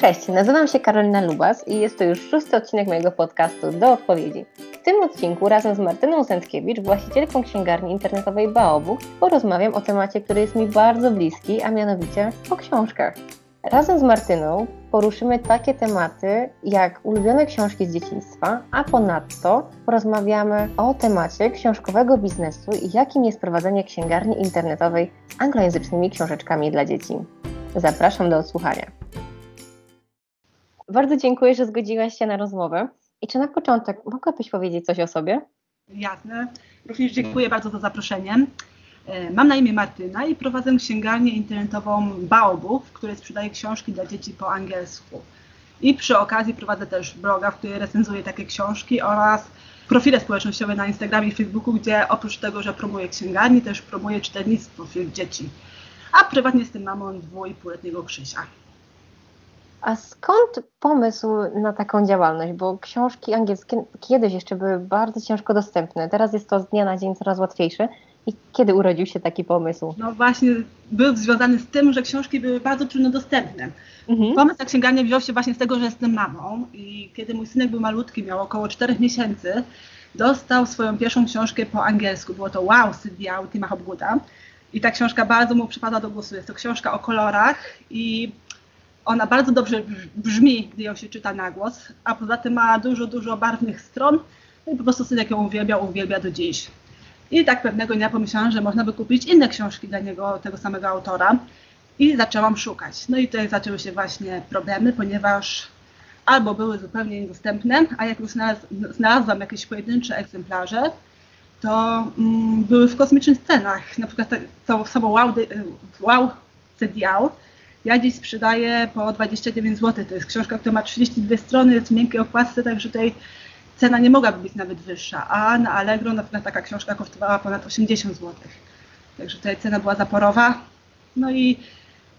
Cześć, nazywam się Karolina Lubas i jest to już szósty odcinek mojego podcastu Do Odpowiedzi. W tym odcinku razem z Martyną Sęckiewicz, właścicielką księgarni internetowej Baobuk, porozmawiam o temacie, który jest mi bardzo bliski, a mianowicie o książkach. Razem z Martyną poruszymy takie tematy jak ulubione książki z dzieciństwa, a ponadto porozmawiamy o temacie książkowego biznesu i jakim jest prowadzenie księgarni internetowej z anglojęzycznymi książeczkami dla dzieci. Zapraszam do odsłuchania. Bardzo dziękuję, że zgodziłaś się na rozmowę. I czy na początek mogłabyś powiedzieć coś o sobie? Jasne. Również dziękuję bardzo za zaproszenie. E, mam na imię Martyna i prowadzę księgarnię internetową Baobu, w której sprzedaję książki dla dzieci po angielsku. I przy okazji prowadzę też bloga, w którym recenzuję takie książki oraz profile społecznościowe na Instagramie i Facebooku, gdzie oprócz tego, że promuję księgarnię, też promuję czytelnictwo wśród dzieci. A prywatnie jestem mamą dwu i półletniego Krzysia. A skąd pomysł na taką działalność? Bo książki angielskie kiedyś jeszcze były bardzo ciężko dostępne. Teraz jest to z dnia na dzień coraz łatwiejsze. I kiedy urodził się taki pomysł? No właśnie, był związany z tym, że książki były bardzo trudno dostępne. Mhm. Pomysł na księgarnię wziął się właśnie z tego, że jestem mamą i kiedy mój synek był malutki, miał około 4 miesięcy, dostał swoją pierwszą książkę po angielsku. Było to Wow, Sydia Tima Hopgooda. I ta książka bardzo mu przypada do głosu. Jest to książka o kolorach i ona bardzo dobrze brzmi, gdy ją się czyta na głos, a poza tym ma dużo, dużo barwnych stron no i po prostu synek ją uwielbia, uwielbia do dziś. I tak pewnego dnia pomyślałam, że można by kupić inne książki dla niego, tego samego autora i zaczęłam szukać. No i tutaj zaczęły się właśnie problemy, ponieważ albo były zupełnie niedostępne, a jak już znalazłam jakieś pojedyncze egzemplarze, to mm, były w kosmicznych cenach. Na przykład tą osobą Wow, wow CDL ja dziś sprzedaję po 29 zł. To jest książka, która ma 32 strony, jest w miękkiej okładce, także tutaj cena nie mogłaby być nawet wyższa. A na Allegro na przykład taka książka kosztowała ponad 80 zł. Także tutaj cena była zaporowa. No i,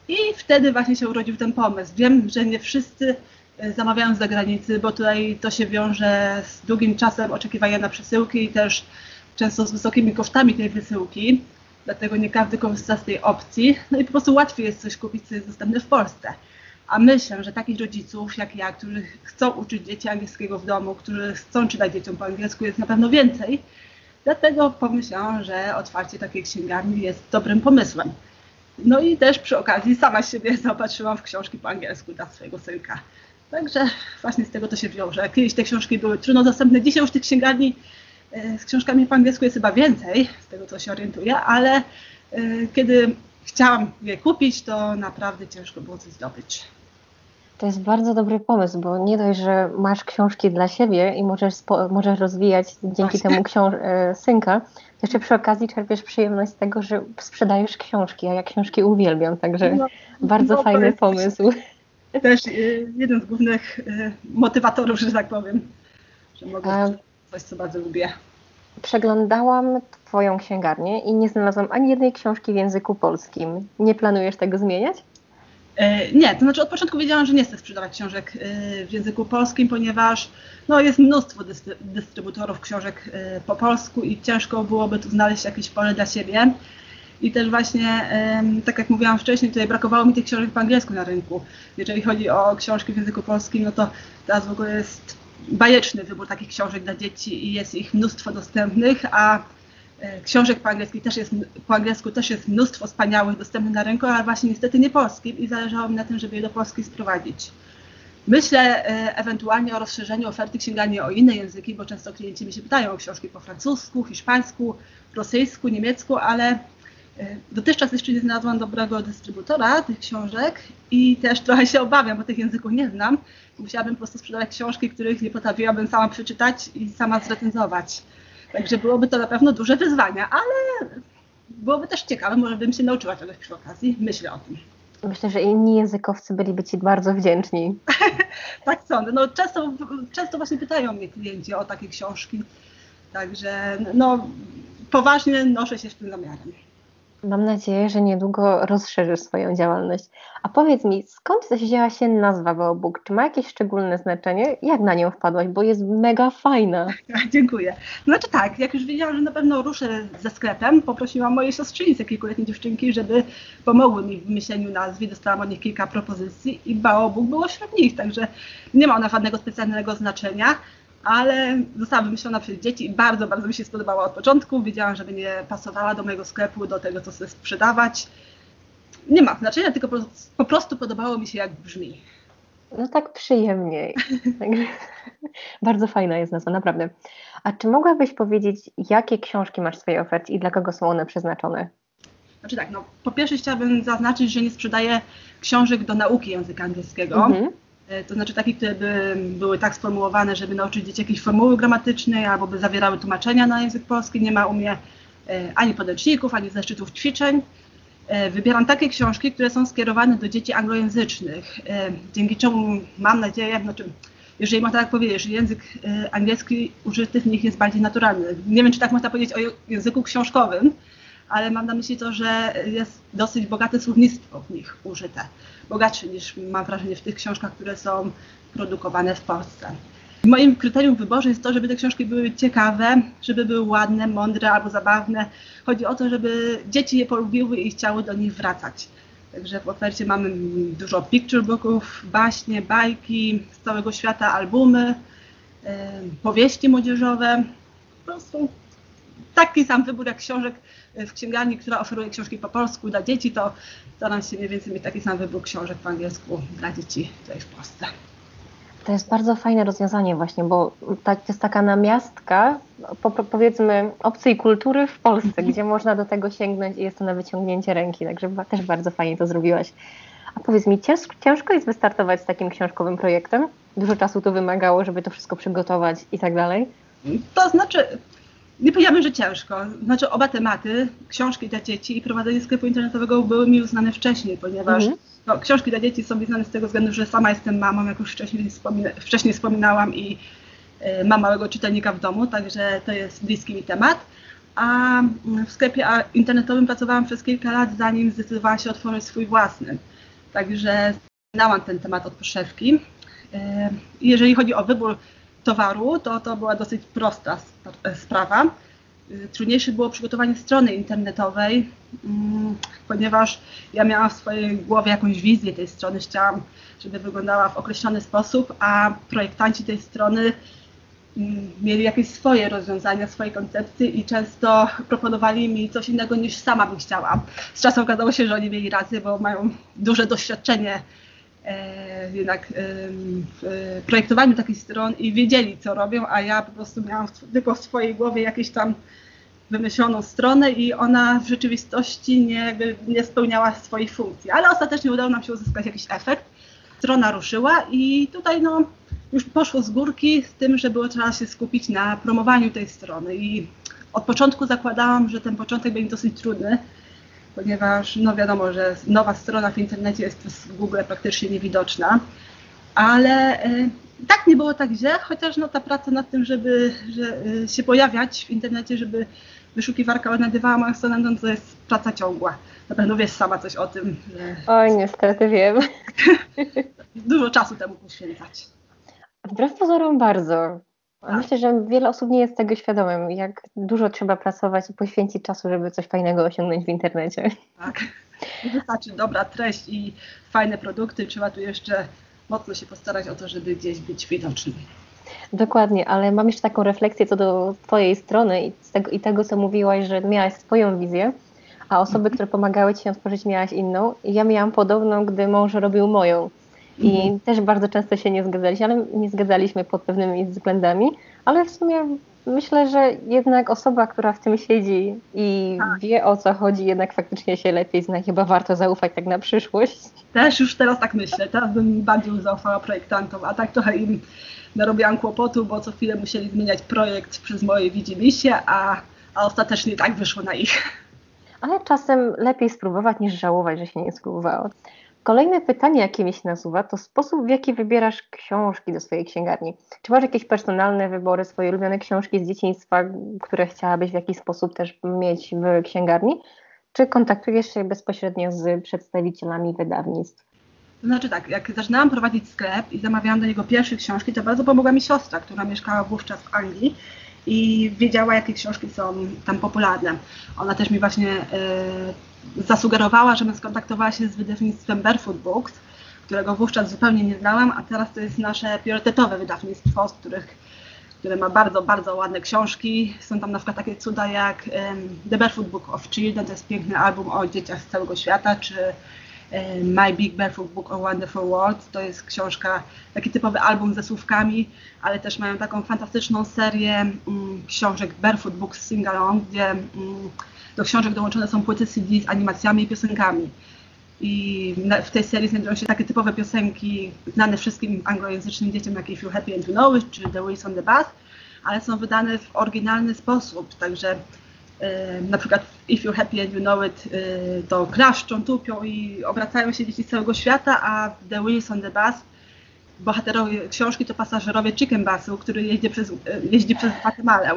i wtedy właśnie się urodził ten pomysł. Wiem, że nie wszyscy e, zamawiają z zagranicy, bo tutaj to się wiąże z długim czasem oczekiwania na przesyłki i też często z wysokimi kosztami tej wysyłki dlatego nie każdy korzysta z tej opcji. No i po prostu łatwiej jest coś kupić, co jest dostępne w Polsce. A myślę, że takich rodziców jak ja, którzy chcą uczyć dzieci angielskiego w domu, którzy chcą czytać dzieciom po angielsku, jest na pewno więcej. Dlatego pomyślałam, że otwarcie takiej księgarni jest dobrym pomysłem. No i też przy okazji sama siebie zaopatrzyłam w książki po angielsku dla swojego synka. Także właśnie z tego to się wiąże. Kiedyś te książki były trudno dostępne, dzisiaj już tych księgarni z książkami po angielsku jest chyba więcej, z tego co się orientuję, ale e, kiedy chciałam je kupić, to naprawdę ciężko było coś zdobyć. To jest bardzo dobry pomysł, bo nie dość, że masz książki dla siebie i możesz, możesz rozwijać dzięki Właśnie. temu książ e, synka, to jeszcze przy okazji czerpiesz przyjemność z tego, że sprzedajesz książki, a ja książki uwielbiam, także no, bardzo no, fajny pomysł. Też jeden z głównych motywatorów, że tak powiem, że mogę a coś, co bardzo lubię. Przeglądałam Twoją księgarnię i nie znalazłam ani jednej książki w języku polskim. Nie planujesz tego zmieniać? E, nie, to znaczy od początku wiedziałam, że nie chcę sprzedawać książek e, w języku polskim, ponieważ no, jest mnóstwo dystrybutorów książek e, po polsku i ciężko byłoby tu znaleźć jakieś pole dla siebie. I też właśnie, tak jak mówiłam wcześniej, tutaj brakowało mi tych książek po angielsku na rynku. Jeżeli chodzi o książki w języku polskim, no to teraz w ogóle jest bajeczny wybór takich książek dla dzieci i jest ich mnóstwo dostępnych, a e, książek po też jest, po angielsku też jest mnóstwo wspaniałych dostępnych na rynku, ale właśnie niestety nie polskim i zależało mi na tym, żeby je do Polski sprowadzić. Myślę e, ewentualnie o rozszerzeniu oferty księgarni o inne języki, bo często klienci mi się pytają o książki po francusku, hiszpańsku, rosyjsku, niemiecku, ale dotychczas jeszcze nie znalazłam dobrego dystrybutora tych książek i też trochę się obawiam, bo tych języków nie znam. Musiałabym po prostu sprzedawać książki, których nie potrafiłabym sama przeczytać i sama zrecenzować. Także byłoby to na pewno duże wyzwanie, ale byłoby też ciekawe, może bym się nauczyła czegoś przy okazji. Myślę o tym. Myślę, że inni językowcy byliby Ci bardzo wdzięczni. tak sądzę. No, często, często właśnie pytają mnie klienci o takie książki. Także no, poważnie noszę się z tym zamiarem. Mam nadzieję, że niedługo rozszerzysz swoją działalność. A powiedz mi, skąd wzięła się nazwa Baobuk? Czy ma jakieś szczególne znaczenie? Jak na nią wpadłaś? Bo jest mega fajna. Dziękuję. Znaczy tak, jak już wiedziałam, że na pewno ruszę ze sklepem, poprosiłam moje siostrzynice, kilkuletnie dziewczynki, żeby pomogły mi w wymyśleniu nazwy. Dostałam od nich kilka propozycji i Baobuk było wśród nich, także nie ma ona żadnego specjalnego znaczenia ale została wymyślona przez dzieci i bardzo, bardzo mi się spodobała od początku. Wiedziałam, że będzie pasowała do mojego sklepu, do tego, co chcę sprzedawać. Nie ma znaczenia, tylko po prostu podobało mi się, jak brzmi. No tak przyjemniej. bardzo fajna jest nazwa, naprawdę. A czy mogłabyś powiedzieć, jakie książki masz w swojej ofercie i dla kogo są one przeznaczone? Znaczy tak, no po pierwsze chciałabym zaznaczyć, że nie sprzedaję książek do nauki języka angielskiego. Mhm to znaczy takich, które by były tak sformułowane, żeby nauczyć dzieci jakiejś formuły gramatycznej albo by zawierały tłumaczenia na język polski. Nie ma u mnie e, ani podręczników, ani zeszczytów ćwiczeń. E, wybieram takie książki, które są skierowane do dzieci anglojęzycznych, dzięki czemu mam nadzieję, znaczy, jeżeli można tak powiedzieć, że język angielski użyty w nich jest bardziej naturalny. Nie wiem, czy tak można powiedzieć o języku książkowym, ale mam na myśli to, że jest dosyć bogate słownictwo w nich użyte. Bogatsze niż mam wrażenie w tych książkach, które są produkowane w Polsce. Moim kryterium w wyborze jest to, żeby te książki były ciekawe, żeby były ładne, mądre albo zabawne. Chodzi o to, żeby dzieci je polubiły i chciały do nich wracać. Także w ofercie mamy dużo picture booków, baśnie, bajki z całego świata, albumy, powieści młodzieżowe. Po prostu taki sam wybór jak książek w księgarni, która oferuje książki po polsku dla dzieci, to staram się mniej więcej mieć taki sam wybór książek po angielsku dla dzieci tutaj w Polsce. To jest bardzo fajne rozwiązanie właśnie, bo to jest taka namiastka, po, powiedzmy, obcej kultury w Polsce, gdzie można do tego sięgnąć i jest to na wyciągnięcie ręki, także też bardzo fajnie to zrobiłaś. A powiedz mi, ciężko, ciężko jest wystartować z takim książkowym projektem? Dużo czasu to wymagało, żeby to wszystko przygotować i tak dalej? To znaczy, nie powiedziałabym, że ciężko. Znaczy oba tematy, książki dla dzieci i prowadzenie sklepu internetowego były mi uznane wcześniej, ponieważ mhm. no, książki dla dzieci są mi znane z tego względu, że sama jestem mamą, jak już wcześniej, wspomina, wcześniej wspominałam i y, mam małego czytelnika w domu, także to jest bliski mi temat. A w sklepie internetowym pracowałam przez kilka lat, zanim zdecydowałam się otworzyć swój własny. Także znałam ten temat od poszewki. Y, jeżeli chodzi o wybór towaru, to to była dosyć prosta sprawa. Y, trudniejsze było przygotowanie strony internetowej, mm, ponieważ ja miałam w swojej głowie jakąś wizję tej strony, chciałam, żeby wyglądała w określony sposób, a projektanci tej strony mm, mieli jakieś swoje rozwiązania, swoje koncepcje i często proponowali mi coś innego niż sama bym chciała. Z czasem okazało się, że oni mieli rację, bo mają duże doświadczenie E, jednak w projektowaniu takich stron i wiedzieli, co robią, a ja po prostu miałam tylko w swojej głowie jakieś tam wymyśloną stronę i ona w rzeczywistości nie, nie spełniała swojej funkcji. Ale ostatecznie udało nam się uzyskać jakiś efekt. Strona ruszyła i tutaj no, już poszło z górki z tym, że było trzeba się skupić na promowaniu tej strony. I od początku zakładałam, że ten początek będzie dosyć trudny, ponieważ no wiadomo, że nowa strona w internecie jest w Google praktycznie niewidoczna, ale y, tak nie było tak źle, chociaż no ta praca nad tym, żeby że, y, się pojawiać w internecie, żeby wyszukiwarka odnajdywała moją stronę, no to jest praca ciągła. Na pewno wiesz sama coś o tym. Że... Oj, niestety wiem. Dużo czasu temu poświęcać. Wbrew pozorom bardzo. Tak. Myślę, że wiele osób nie jest tego świadomym, jak dużo trzeba pracować i poświęcić czasu, żeby coś fajnego osiągnąć w internecie. Tak. Nie wystarczy dobra treść i fajne produkty, trzeba tu jeszcze mocno się postarać o to, żeby gdzieś być widocznym. Dokładnie, ale mam jeszcze taką refleksję co do Twojej strony i tego, i tego co mówiłaś, że miałaś swoją wizję, a osoby, mhm. które pomagały Ci ją tworzyć, miałaś inną. I ja miałam podobną, gdy mąż robił moją. I mhm. też bardzo często się nie zgadzaliśmy, ale nie zgadzaliśmy pod pewnymi względami, ale w sumie myślę, że jednak osoba, która w tym siedzi i tak. wie o co chodzi, jednak faktycznie się lepiej zna. Chyba warto zaufać tak na przyszłość. Też już teraz tak myślę. Teraz bym bardziej zaufała projektantom, a tak trochę im narobiłam kłopotu, bo co chwilę musieli zmieniać projekt przez moje widzimisię, a, a ostatecznie tak wyszło na ich. Ale czasem lepiej spróbować niż żałować, że się nie spróbowało. Kolejne pytanie, jakie mi się nasuwa, to sposób, w jaki wybierasz książki do swojej księgarni. Czy masz jakieś personalne wybory, swoje ulubione książki z dzieciństwa, które chciałabyś w jakiś sposób też mieć w księgarni? Czy kontaktujesz się bezpośrednio z przedstawicielami wydawnictw? To znaczy tak, jak zaczynałam prowadzić sklep i zamawiałam do niego pierwsze książki, to bardzo pomogła mi siostra, która mieszkała wówczas w Anglii i wiedziała, jakie książki są tam popularne. Ona też mi właśnie y, zasugerowała, żebym skontaktowała się z wydawnictwem Barefoot Books, którego wówczas zupełnie nie znałam, a teraz to jest nasze priorytetowe wydawnictwo, z których, które ma bardzo, bardzo ładne książki. Są tam na przykład takie cuda jak um, The Barefoot Book of Children, to jest piękny album o dzieciach z całego świata, czy My Big Barefoot Book of Wonderful World. To jest książka, taki typowy album ze słówkami, ale też mają taką fantastyczną serię um, książek Barefoot Books Sing Along, gdzie um, do książek dołączone są płyty CD z animacjami i piosenkami. I w tej serii znajdują się takie typowe piosenki znane wszystkim anglojęzycznym dzieciom, jak If You Happy and You Know It, czy The Wheels on the Bus, ale są wydane w oryginalny sposób, także na przykład If You Happy and You Know It y, to klaszczą, tupią i obracają się dzieci z całego świata, a The Wheels on the Bus bohaterowie książki to pasażerowie chicken busu, który jeździ przez, jeździ przez Gwatemalę.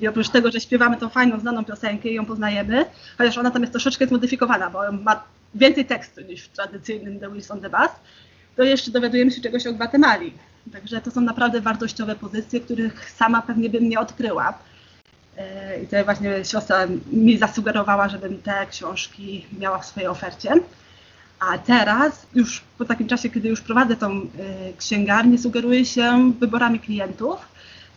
I oprócz tego, że śpiewamy tą fajną, znaną piosenkę i ją poznajemy, chociaż ona tam jest troszeczkę zmodyfikowana, bo ma więcej tekstu niż w tradycyjnym The Wheels on the Bus, to jeszcze dowiadujemy się czegoś o Gwatemali. Także to są naprawdę wartościowe pozycje, których sama pewnie bym nie odkryła. E, I to właśnie siostra mi zasugerowała, żebym te książki miała w swojej ofercie. A teraz, już po takim czasie, kiedy już prowadzę tą e, księgarnię, sugeruję się wyborami klientów.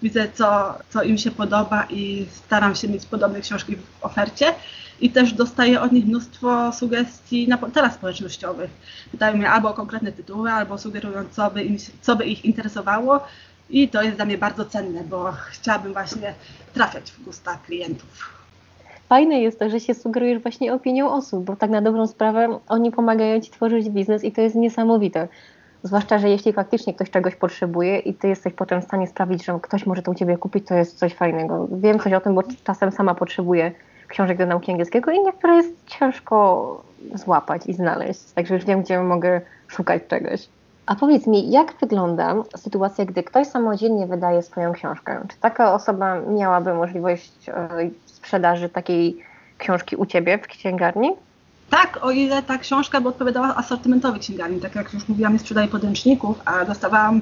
Widzę, co, co im się podoba i staram się mieć podobne książki w ofercie. I też dostaję od nich mnóstwo sugestii na portalach społecznościowych. Pytają mnie albo o konkretne tytuły, albo sugerują, co by, im, co by ich interesowało. I to jest dla mnie bardzo cenne, bo chciałabym właśnie trafiać w gusta klientów. Fajne jest to, że się sugerujesz właśnie opinią osób, bo tak na dobrą sprawę oni pomagają Ci tworzyć biznes i to jest niesamowite. Zwłaszcza, że jeśli faktycznie ktoś czegoś potrzebuje i Ty jesteś potem w stanie sprawić, że ktoś może to u Ciebie kupić, to jest coś fajnego. Wiem coś o tym, bo czasem sama potrzebuję książek do nauki angielskiego i niektóre jest ciężko złapać i znaleźć. Także już wiem, gdzie mogę szukać czegoś. A powiedz mi, jak wygląda sytuacja, gdy ktoś samodzielnie wydaje swoją książkę? Czy taka osoba miałaby możliwość e, sprzedaży takiej książki u Ciebie w księgarni? Tak, o ile ta książka by odpowiadała asortymentowi księgarni. Tak jak już mówiłam, nie sprzedaję podręczników, a dostawałam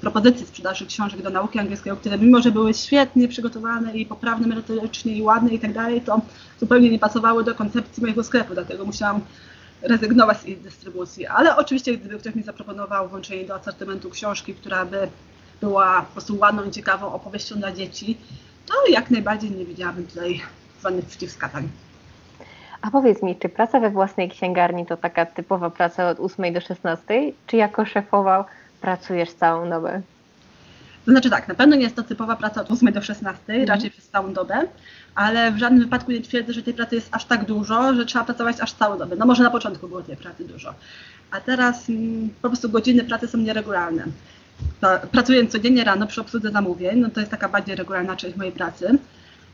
propozycje sprzedaży książek do nauki angielskiej, które mimo, że były świetnie przygotowane i poprawne merytorycznie i ładne i tak dalej, to zupełnie nie pasowały do koncepcji mojego sklepu, dlatego musiałam rezygnować z ich dystrybucji. Ale oczywiście, gdyby ktoś mi zaproponował włączenie do asortymentu książki, która by była po prostu ładną i ciekawą opowieścią dla dzieci, to jak najbardziej nie widziałabym tutaj żadnych przeciwwskazań. A powiedz mi, czy praca we własnej księgarni to taka typowa praca od 8 do 16, czy jako szefowa pracujesz całą dobę? To znaczy tak, na pewno nie jest to typowa praca od 8 do 16, mhm. raczej przez całą dobę, ale w żadnym wypadku nie twierdzę, że tej pracy jest aż tak dużo, że trzeba pracować aż całą dobę. No może na początku było tej pracy dużo, a teraz mm, po prostu godziny pracy są nieregularne. Pracuję codziennie rano przy obsłudze zamówień, no to jest taka bardziej regularna część mojej pracy.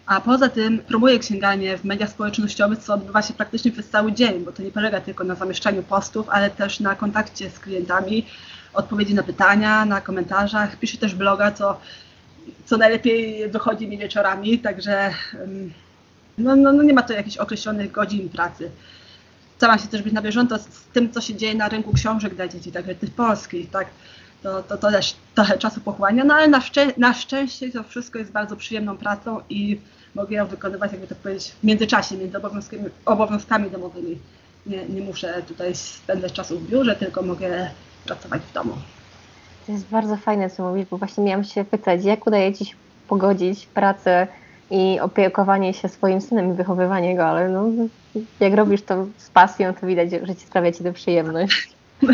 A poza tym promuję księgarnię w mediach społecznościowych, co odbywa się praktycznie przez cały dzień, bo to nie polega tylko na zamieszczaniu postów, ale też na kontakcie z klientami, odpowiedzi na pytania, na komentarzach. Piszę też bloga, co, co najlepiej wychodzi mi wieczorami, także no, no, no nie ma to jakichś określonych godzin pracy. Staram się też być na bieżąco z tym, co się dzieje na rynku książek dla dzieci, także tych polskich, tak. To, to, to też trochę czasu pochłania, no ale na, szczę na szczęście to wszystko jest bardzo przyjemną pracą i mogę ją wykonywać, jakby to powiedzieć, w międzyczasie, między obowiązkami, obowiązkami domowymi. Nie, nie muszę tutaj spędzać czasu w biurze, tylko mogę pracować w domu. To jest bardzo fajne, co mówisz, bo właśnie miałam się pytać, jak udaje Ci się pogodzić pracę i opiekowanie się swoim synem i wychowywanie go, ale no, jak robisz to z pasją, to widać, że Ci sprawia Ci to przyjemność.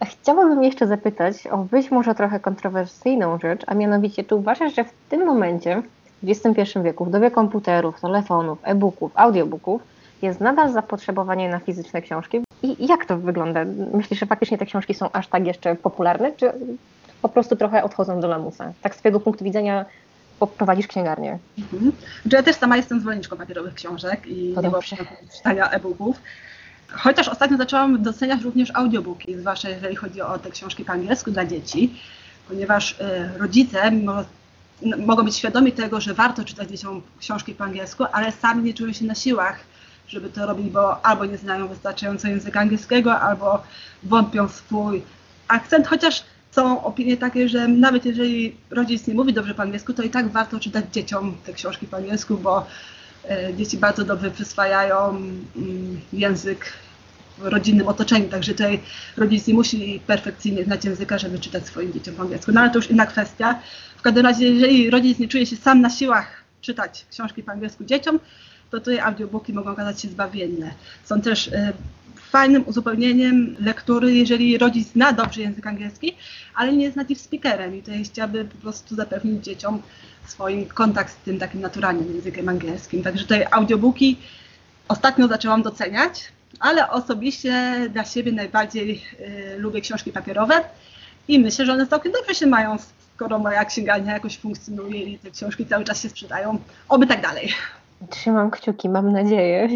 A chciałabym jeszcze zapytać o być może trochę kontrowersyjną rzecz, a mianowicie, czy uważasz, że w tym momencie, w XXI wieku, w dobie komputerów, telefonów, e-booków, audiobooków, jest nadal zapotrzebowanie na fizyczne książki? I jak to wygląda? Myślisz, że faktycznie te książki są aż tak jeszcze popularne, czy po prostu trochę odchodzą do lamusa? Tak z Twojego punktu widzenia prowadzisz księgarnię. Mhm. Ja też sama jestem zwolenniczką papierowych książek i to nie czytania e-booków. Chociaż ostatnio zaczęłam doceniać również audiobooki, zwłaszcza jeżeli chodzi o te książki po angielsku dla dzieci, ponieważ y, rodzice mimo, mogą być świadomi tego, że warto czytać dzieciom książki po angielsku, ale sami nie czują się na siłach żeby to robili, bo albo nie znają wystarczająco języka angielskiego, albo wątpią w swój akcent, chociaż są opinie takie, że nawet jeżeli rodzic nie mówi dobrze po angielsku, to i tak warto czytać dzieciom te książki po angielsku, bo e, dzieci bardzo dobrze przyswajają mm, język w rodzinnym otoczeniu, także tutaj rodzic nie musi perfekcyjnie znać języka, żeby czytać swoim dzieciom po angielsku. No ale to już inna kwestia. W każdym razie, jeżeli rodzic nie czuje się sam na siłach czytać książki po angielsku dzieciom, to tutaj audiobooki mogą okazać się zbawienne. Są też y, fajnym uzupełnieniem lektury, jeżeli rodzic zna dobrze język angielski, ale nie jest native speakerem i tutaj chciałaby po prostu zapewnić dzieciom swoim kontakt z tym takim naturalnym językiem angielskim. Także tutaj audiobooki ostatnio zaczęłam doceniać, ale osobiście dla siebie najbardziej y, lubię książki papierowe i myślę, że one całkiem dobrze się mają, skoro moja księgarnia jakoś funkcjonuje i te książki cały czas się sprzedają. Oby tak dalej. Trzymam kciuki, mam nadzieję.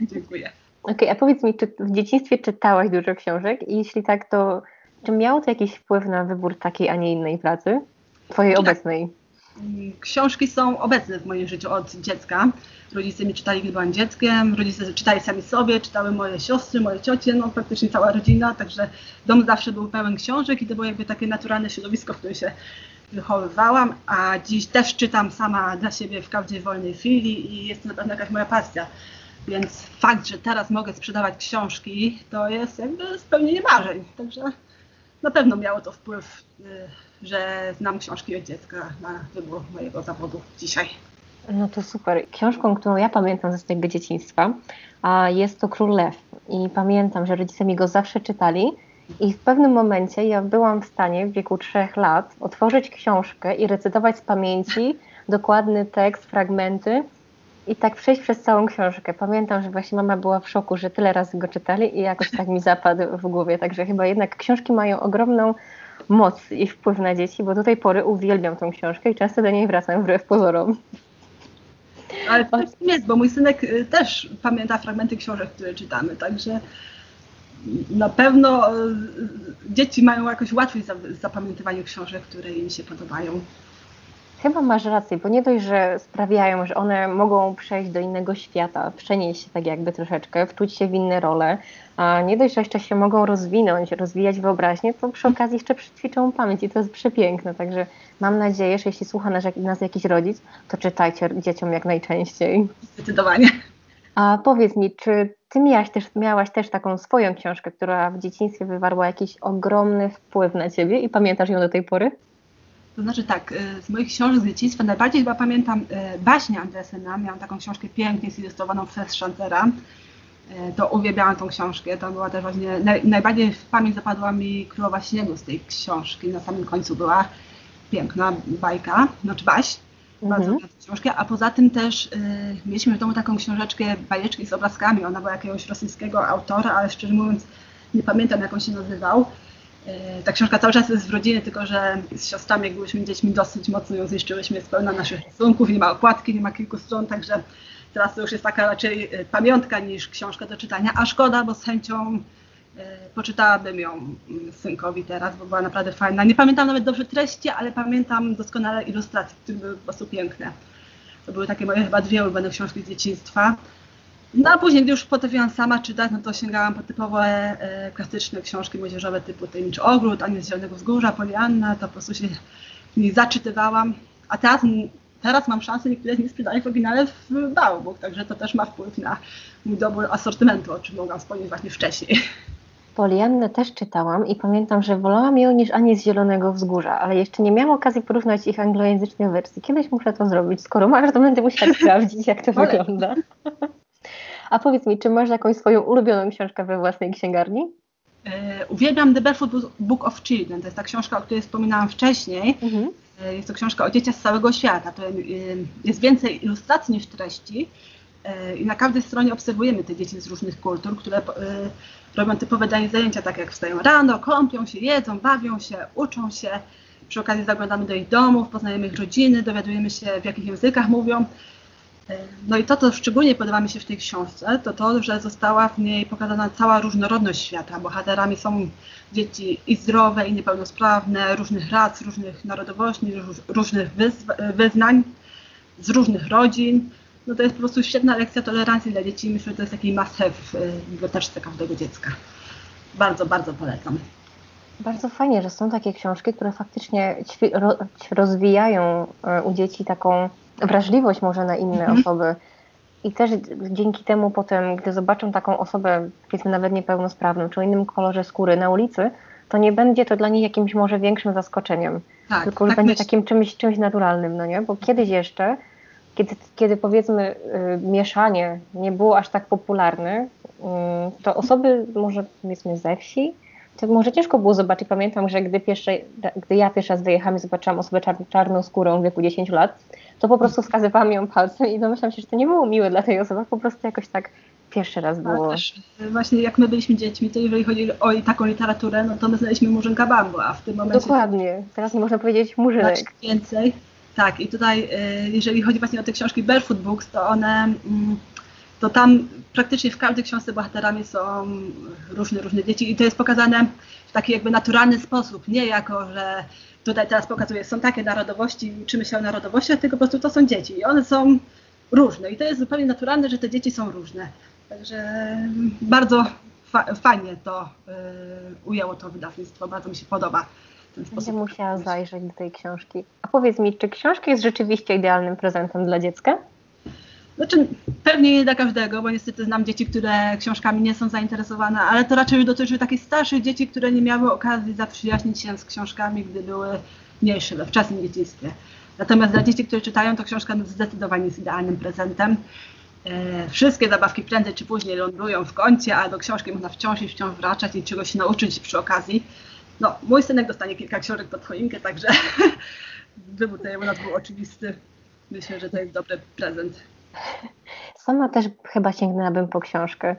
Dziękuję. Okej, okay, a powiedz mi, czy w dzieciństwie czytałaś dużo książek? I jeśli tak, to czy miało to jakiś wpływ na wybór takiej, a nie innej pracy? Twojej tak. obecnej? Książki są obecne w moim życiu od dziecka. Rodzice mi czytali, gdy byłam dzieckiem, rodzice czytali sami sobie, czytały moje siostry, moje ciocie, no praktycznie cała rodzina, także dom zawsze był pełen książek i to było jakby takie naturalne środowisko, w którym się wychowywałam, a dziś też czytam sama dla siebie w każdej wolnej chwili i jest to na pewno jakaś moja pasja. Więc fakt, że teraz mogę sprzedawać książki, to jest jakby spełnienie marzeń. Także na pewno miało to wpływ, y, że znam książki od dziecka na wybór mojego zawodu dzisiaj. No to super. Książką, którą ja pamiętam ze swojego dzieciństwa, jest to Król Lew. I pamiętam, że rodzice mi go zawsze czytali. I w pewnym momencie ja byłam w stanie w wieku trzech lat otworzyć książkę i recytować z pamięci dokładny tekst, fragmenty i tak przejść przez całą książkę. Pamiętam, że właśnie mama była w szoku, że tyle razy go czytali i jakoś tak mi zapadł w głowie. Także chyba jednak książki mają ogromną moc i wpływ na dzieci, bo do tej pory uwielbiam tą książkę i często do niej wracam wbrew pozorom. Ale to jest, bo mój synek y, też pamięta fragmenty książek, które czytamy, także na pewno y, dzieci mają jakoś łatwiej z zapamiętywaniem książek, które im się podobają. Chyba masz rację, bo nie dość, że sprawiają, że one mogą przejść do innego świata, przenieść się tak jakby troszeczkę, wczuć się w inne role, a nie dość, że jeszcze się mogą rozwinąć, rozwijać wyobraźnię, to przy okazji jeszcze ćwiczą pamięć i to jest przepiękne. Także mam nadzieję, że jeśli słucha nas, nas jakiś rodzic, to czytajcie dzieciom jak najczęściej. Zdecydowanie. A powiedz mi, czy ty miałaś też, miałaś też taką swoją książkę, która w dzieciństwie wywarła jakiś ogromny wpływ na ciebie i pamiętasz ją do tej pory? To znaczy tak, y, z moich książek z dzieciństwa najbardziej chyba pamiętam y, baśnie Andresena. Miałam taką książkę pięknie zilustrowaną przez Szantera. Y, to uwielbiałam tą książkę. To była też właśnie, naj, najbardziej w pamięć zapadła mi Królowa Śniegu z tej książki. Na samym końcu była piękna bajka, znaczy baś. Bardzo mhm. książkę, a poza tym też y, mieliśmy w domu taką książeczkę bajeczki z obrazkami. Ona była jakiegoś rosyjskiego autora, ale szczerze mówiąc nie pamiętam jak on się nazywał. E, ta książka cały czas jest w rodzinie, tylko że z siostrami, jak byliśmy dziećmi, dosyć mocno ją zniszczyłyśmy. Jest pełna naszych rysunków, nie ma okładki, nie ma kilku stron, także teraz to już jest taka raczej e, pamiątka niż książka do czytania. A szkoda, bo z chęcią poczytałabym ją mm, synkowi teraz, bo była naprawdę fajna. Nie pamiętam nawet dobrze treści, ale pamiętam doskonale ilustracje, które były po prostu piękne. To były takie moje chyba dwie ulubione książki z dzieciństwa. No a później, gdy już potrafiłam sama czytać, no to sięgałam po typowe e, klasyczne książki młodzieżowe typu Tajemniczy Ogród, Aniel z Zielonego Wzgórza, Polianna, to po prostu się nie zaczytywałam. A teraz, teraz mam szansę niektóre z nich sprzedać w oryginale w Bałbuk, także to też ma wpływ na mój dobór asortymentu, o czym mogłam wspomnieć właśnie wcześniej. Poliannę też czytałam i pamiętam, że wolałam ją niż Anię z Zielonego Wzgórza, ale jeszcze nie miałam okazji porównać ich anglojęzycznych wersji. Kiedyś muszę to zrobić. Skoro masz, to będę musiała sprawdzić, jak to wygląda. A powiedz mi, czy masz jakąś swoją ulubioną książkę we własnej księgarni? E, uwielbiam The Barefoot Book of Children. To jest ta książka, o której wspominałam wcześniej. Mhm. E, jest to książka o dzieciach z całego świata. To e, jest więcej ilustracji niż treści. E, I na każdej stronie obserwujemy te dzieci z różnych kultur, które e, robią typowe zajęcia, tak jak wstają rano, kąpią się, jedzą, bawią się, uczą się. Przy okazji zaglądamy do ich domów, poznajemy ich rodziny, dowiadujemy się, w jakich językach mówią. No i to, co szczególnie podoba mi się w tej książce, to to, że została w niej pokazana cała różnorodność świata. Bohaterami są dzieci i zdrowe, i niepełnosprawne, różnych ras, różnych narodowości, różnych wyznań, z różnych rodzin. No to jest po prostu świetna lekcja tolerancji dla dzieci. Myślę, że to jest taki must have w biblioteczce każdego dziecka. Bardzo, bardzo polecam. Bardzo fajnie, że są takie książki, które faktycznie rozwijają e, u dzieci taką wrażliwość może na inne mhm. osoby. I też dzięki temu potem, gdy zobaczą taką osobę, powiedzmy nawet niepełnosprawną, czy o innym kolorze skóry na ulicy, to nie będzie to dla nich jakimś może większym zaskoczeniem. Tak, tylko już tak będzie myśl. takim czymś, czymś naturalnym, no nie? Bo kiedyś jeszcze, kiedy, kiedy powiedzmy y, mieszanie nie było aż tak popularne, y, to osoby może powiedzmy ze wsi, to może ciężko było zobaczyć. Pamiętam, że gdy, pierwsze, gdy ja pierwszy raz wyjechałam i zobaczyłam osobę czar, czarną skórą w wieku 10 lat, to po prostu wskazywałam ją palcem i domyślam się, że to nie było miłe dla tej osoby, po prostu jakoś tak pierwszy raz było. Też, właśnie jak my byliśmy dziećmi, to jeżeli chodzi o taką literaturę, no to my znaliśmy Murzynka Bambu, a w tym momencie... Dokładnie, teraz nie można powiedzieć Murzynek. Znaczy więcej. Tak, i tutaj y, jeżeli chodzi właśnie o te książki Barefoot Books, to one, mm, to tam praktycznie w każdej książce bohaterami są różne, różne dzieci i to jest pokazane w taki jakby naturalny sposób, nie jako, że tutaj teraz pokazuję, są takie narodowości, uczymy się o narodowościach, tylko po prostu to są dzieci i one są różne i to jest zupełnie naturalne, że te dzieci są różne. Także bardzo fa fajnie to y, ujęło to wydawnictwo, bardzo mi się podoba. Będę musiała zajrzeć do tej książki. A powiedz mi, czy książka jest rzeczywiście idealnym prezentem dla dziecka? Znaczy, pewnie nie dla każdego, bo niestety znam dzieci, które książkami nie są zainteresowane, ale to raczej dotyczy takich starszych dzieci, które nie miały okazji zaprzyjaźnić się z książkami, gdy były mniejsze, we wczesnym dzieciństwie. Natomiast dla dzieci, które czytają, to książka zdecydowanie jest idealnym prezentem. E, wszystkie zabawki prędzej czy później lądują w kącie, a do książki można wciąż i wciąż wracać i czegoś się nauczyć przy okazji. No, mój synek dostanie kilka książek pod choinkę, także wybór nas był oczywisty. Myślę, że to jest dobry prezent. Sama też chyba sięgnęłabym po książkę.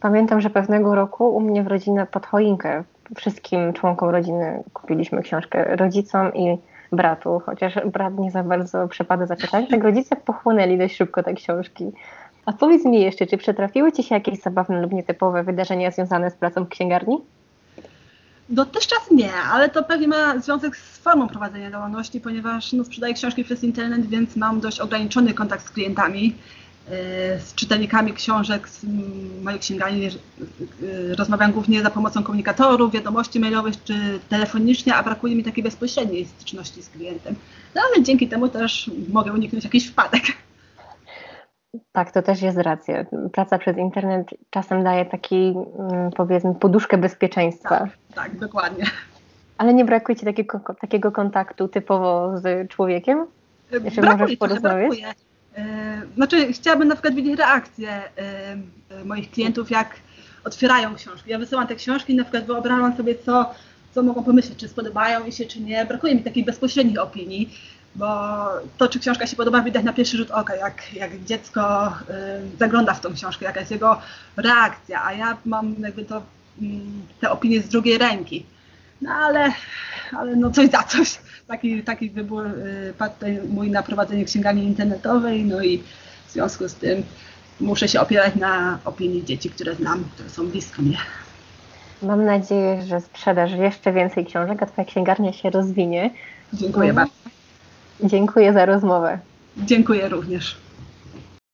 Pamiętam, że pewnego roku u mnie w rodzinie pod choinkę wszystkim członkom rodziny kupiliśmy książkę rodzicom i bratu, chociaż brat nie za bardzo przepada za czytanie, tak rodzice pochłonęli dość szybko te książki. A powiedz mi jeszcze, czy przytrafiły Ci się jakieś zabawne lub nietypowe wydarzenia związane z pracą w księgarni? Dotychczas nie, ale to pewnie ma związek z formą prowadzenia działalności, ponieważ no, sprzedaję książki przez internet, więc mam dość ograniczony kontakt z klientami, e, z czytelnikami książek, z mojej księgarni. E, rozmawiam głównie za pomocą komunikatorów, wiadomości mailowych czy telefonicznie, a brakuje mi takiej bezpośredniej styczności z klientem. No ale dzięki temu też mogę uniknąć jakichś wpadek. Tak, to też jest racja. Praca przez internet czasem daje taki, mm, powiedzmy, poduszkę bezpieczeństwa. Tak, tak dokładnie. Ale nie brakuje Ci takiego, takiego kontaktu typowo z człowiekiem? Jeszcze brakuje, możesz porozmawiać? Brakuje. Znaczy, chciałabym na przykład widzieć reakcję moich klientów, jak otwierają książki. Ja wysyłam te książki i na przykład wyobrażam sobie, co, co mogą pomyśleć, czy spodobają mi się, czy nie. Brakuje mi takiej bezpośrednich opinii bo to, czy książka się podoba, widać na pierwszy rzut oka, jak, jak dziecko y, zagląda w tą książkę, jaka jest jego reakcja, a ja mam jakby to, y, te opinie z drugiej ręki. No ale, ale no coś za coś. Taki, taki wybór y, padł mój na prowadzenie księgarni internetowej, no i w związku z tym muszę się opierać na opinii dzieci, które znam, które są blisko mnie. Mam nadzieję, że sprzedasz jeszcze więcej książek, a Twoja księgarnia się rozwinie. Dziękuję mhm. bardzo. Dziękuję za rozmowę. Dziękuję również.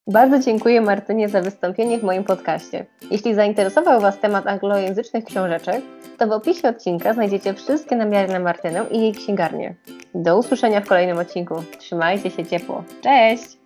Bardzo dziękuję Martynie za wystąpienie w moim podcaście. Jeśli zainteresował Was temat anglojęzycznych książeczek, to w opisie odcinka znajdziecie wszystkie namiary na Martynę i jej księgarnię. Do usłyszenia w kolejnym odcinku. Trzymajcie się ciepło. Cześć!